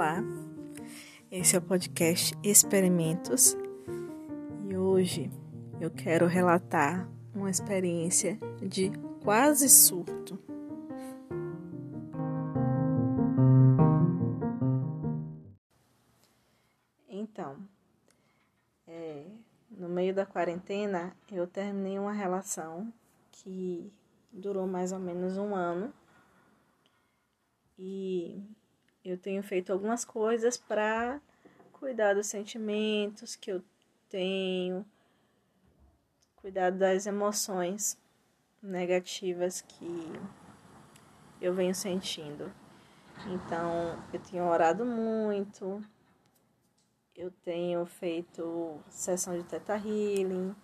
Olá, esse é o podcast Experimentos. E hoje eu quero relatar uma experiência de quase surto. Então, é, no meio da quarentena eu terminei uma relação que durou mais ou menos um ano. E eu tenho feito algumas coisas para cuidar dos sentimentos que eu tenho, cuidar das emoções negativas que eu venho sentindo. Então, eu tenho orado muito, eu tenho feito sessão de teta healing,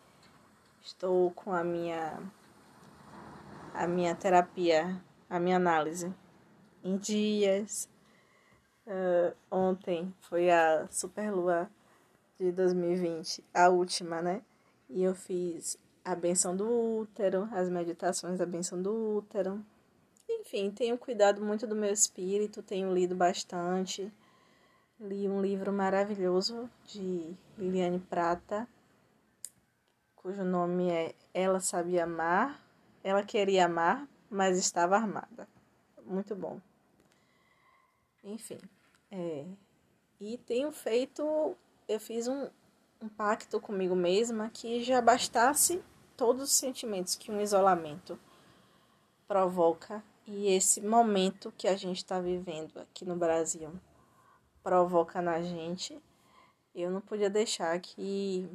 estou com a minha a minha terapia, a minha análise em dias. Uh, ontem foi a Superlua de 2020, a última, né? E eu fiz a benção do útero, as meditações da benção do útero. Enfim, tenho cuidado muito do meu espírito, tenho lido bastante. Li um livro maravilhoso de Liliane Prata, cujo nome é Ela Sabia Amar. Ela queria amar, mas estava armada. Muito bom. Enfim. É, e tenho feito, eu fiz um, um pacto comigo mesma que já bastasse todos os sentimentos que um isolamento provoca e esse momento que a gente está vivendo aqui no Brasil provoca na gente, eu não podia deixar que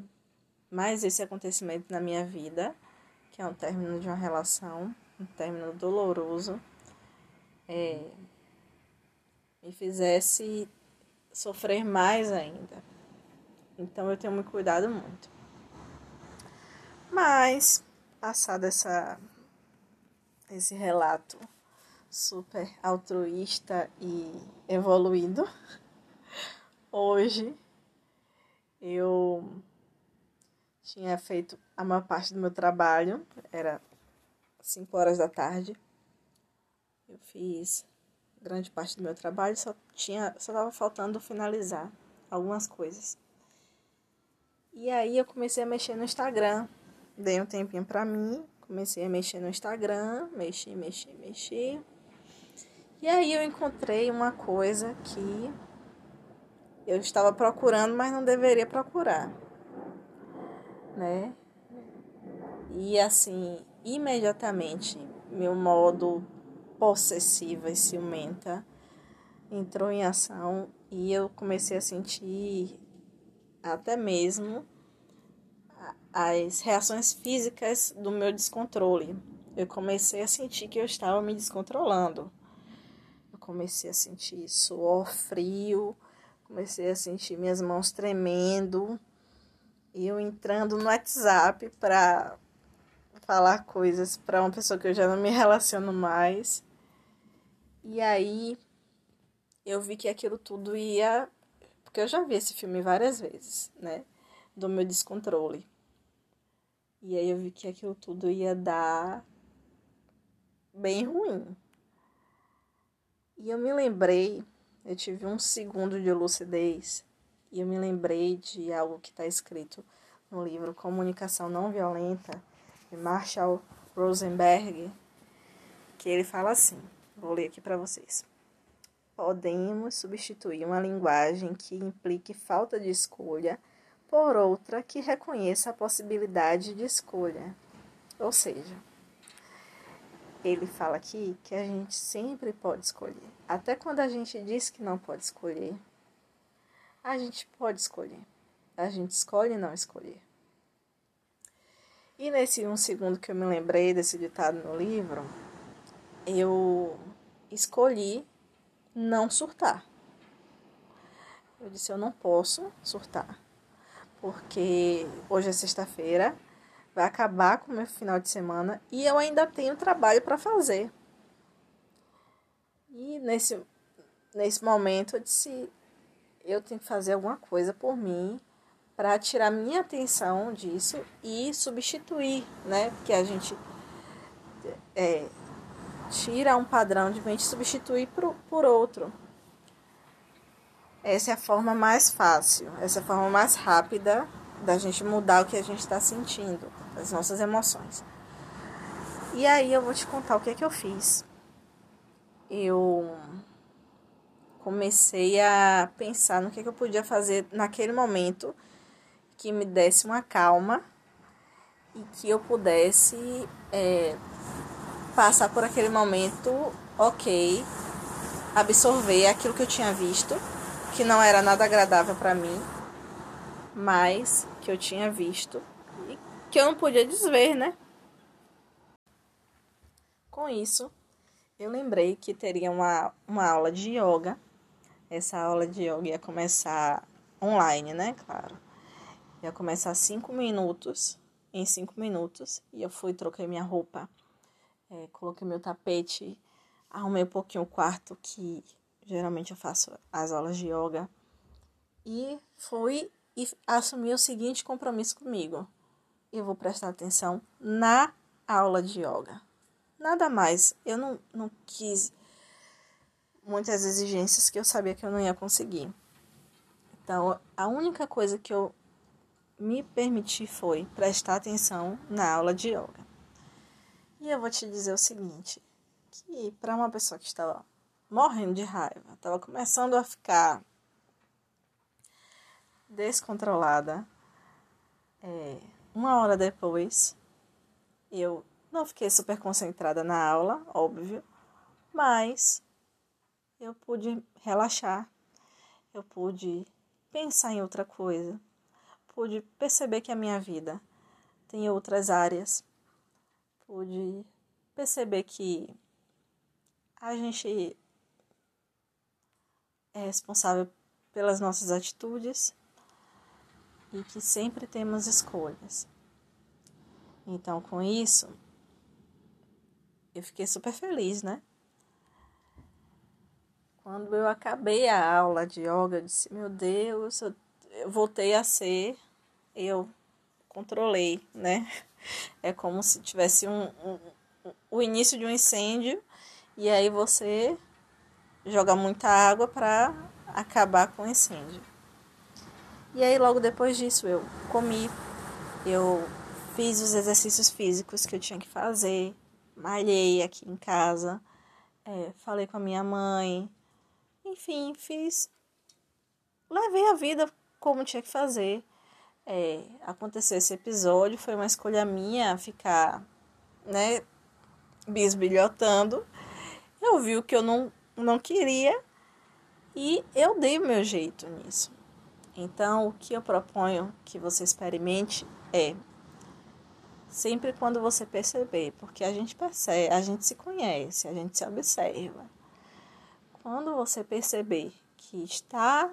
mais esse acontecimento na minha vida, que é um término de uma relação, um término doloroso, é, me fizesse sofrer mais ainda. Então eu tenho me cuidado muito. Mas, passado essa, esse relato super altruísta e evoluído, hoje eu tinha feito a maior parte do meu trabalho, era 5 horas da tarde. Eu fiz grande parte do meu trabalho, só tinha, só estava faltando finalizar algumas coisas. E aí eu comecei a mexer no Instagram. Dei um tempinho para mim, comecei a mexer no Instagram, mexi, mexi, mexi. E aí eu encontrei uma coisa que eu estava procurando, mas não deveria procurar, né? E assim, imediatamente meu modo possessiva e ciumenta entrou em ação e eu comecei a sentir até mesmo as reações físicas do meu descontrole. Eu comecei a sentir que eu estava me descontrolando. Eu comecei a sentir suor frio, comecei a sentir minhas mãos tremendo. E eu entrando no WhatsApp para falar coisas para uma pessoa que eu já não me relaciono mais. E aí eu vi que aquilo tudo ia. Porque eu já vi esse filme várias vezes, né? Do meu descontrole. E aí eu vi que aquilo tudo ia dar bem ruim. E eu me lembrei, eu tive um segundo de lucidez, e eu me lembrei de algo que está escrito no livro Comunicação Não Violenta, de Marshall Rosenberg, que ele fala assim. Vou ler aqui para vocês. Podemos substituir uma linguagem que implique falta de escolha por outra que reconheça a possibilidade de escolha. Ou seja, ele fala aqui que a gente sempre pode escolher. Até quando a gente diz que não pode escolher, a gente pode escolher. A gente escolhe não escolher. E nesse um segundo que eu me lembrei desse ditado no livro, eu escolhi não surtar. Eu disse: eu não posso surtar, porque hoje é sexta-feira, vai acabar com o meu final de semana e eu ainda tenho trabalho para fazer. E nesse, nesse momento eu disse: eu tenho que fazer alguma coisa por mim para tirar minha atenção disso e substituir, né? Porque a gente é, tira um padrão de mente e substitui por, por outro. essa é a forma mais fácil, essa é a forma mais rápida da gente mudar o que a gente está sentindo, as nossas emoções. E aí eu vou te contar o que é que eu fiz. Eu comecei a pensar no que, é que eu podia fazer naquele momento que me desse uma calma e que eu pudesse é, passar por aquele momento ok, absorver aquilo que eu tinha visto, que não era nada agradável para mim, mas que eu tinha visto e que eu não podia desver, né? Com isso, eu lembrei que teria uma, uma aula de yoga. Essa aula de yoga ia começar online, né? Claro. Ia começar cinco minutos, em cinco minutos. E eu fui, troquei minha roupa, é, coloquei meu tapete, arrumei um pouquinho o quarto, que geralmente eu faço as aulas de yoga. E fui e assumi o seguinte compromisso comigo. Eu vou prestar atenção na aula de yoga nada mais. Eu não, não quis muitas exigências que eu sabia que eu não ia conseguir. Então, a única coisa que eu me permiti foi prestar atenção na aula de yoga. E eu vou te dizer o seguinte, que para uma pessoa que estava morrendo de raiva, estava começando a ficar descontrolada, é, uma hora depois, eu não fiquei super concentrada na aula, óbvio, mas eu pude relaxar, eu pude pensar em outra coisa, pude perceber que a minha vida tem outras áreas, pude perceber que a gente é responsável pelas nossas atitudes e que sempre temos escolhas. Então, com isso, eu fiquei super feliz, né? Quando eu acabei a aula de yoga, eu disse: Meu Deus, eu, eu voltei a ser, eu controlei, né? É como se tivesse um, um, um, o início de um incêndio e aí você joga muita água para acabar com o incêndio. E aí logo depois disso eu comi, eu fiz os exercícios físicos que eu tinha que fazer, malhei aqui em casa, é, falei com a minha mãe, enfim, fiz. Levei a vida como tinha que fazer. É, aconteceu esse episódio, foi uma escolha minha ficar, né, bisbilhotando. Eu vi o que eu não, não queria e eu dei o meu jeito nisso. Então, o que eu proponho que você experimente é Sempre quando você perceber, porque a gente percebe, a gente se conhece, a gente se observa. Quando você perceber que está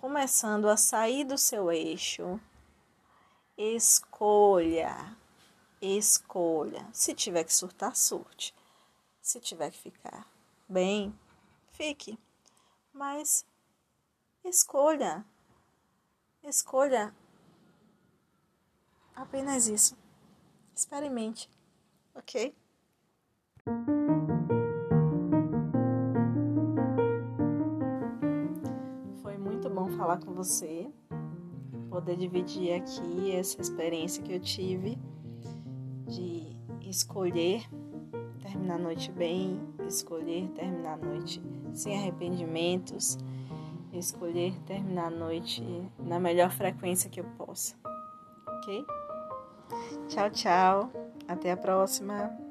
começando a sair do seu eixo, escolha, escolha. Se tiver que surtar, surte. Se tiver que ficar bem, fique. Mas escolha, escolha apenas isso. Experimente, ok? Falar com você, poder dividir aqui essa experiência que eu tive de escolher terminar a noite bem, escolher terminar a noite sem arrependimentos, escolher terminar a noite na melhor frequência que eu possa, ok? Tchau, tchau. Até a próxima.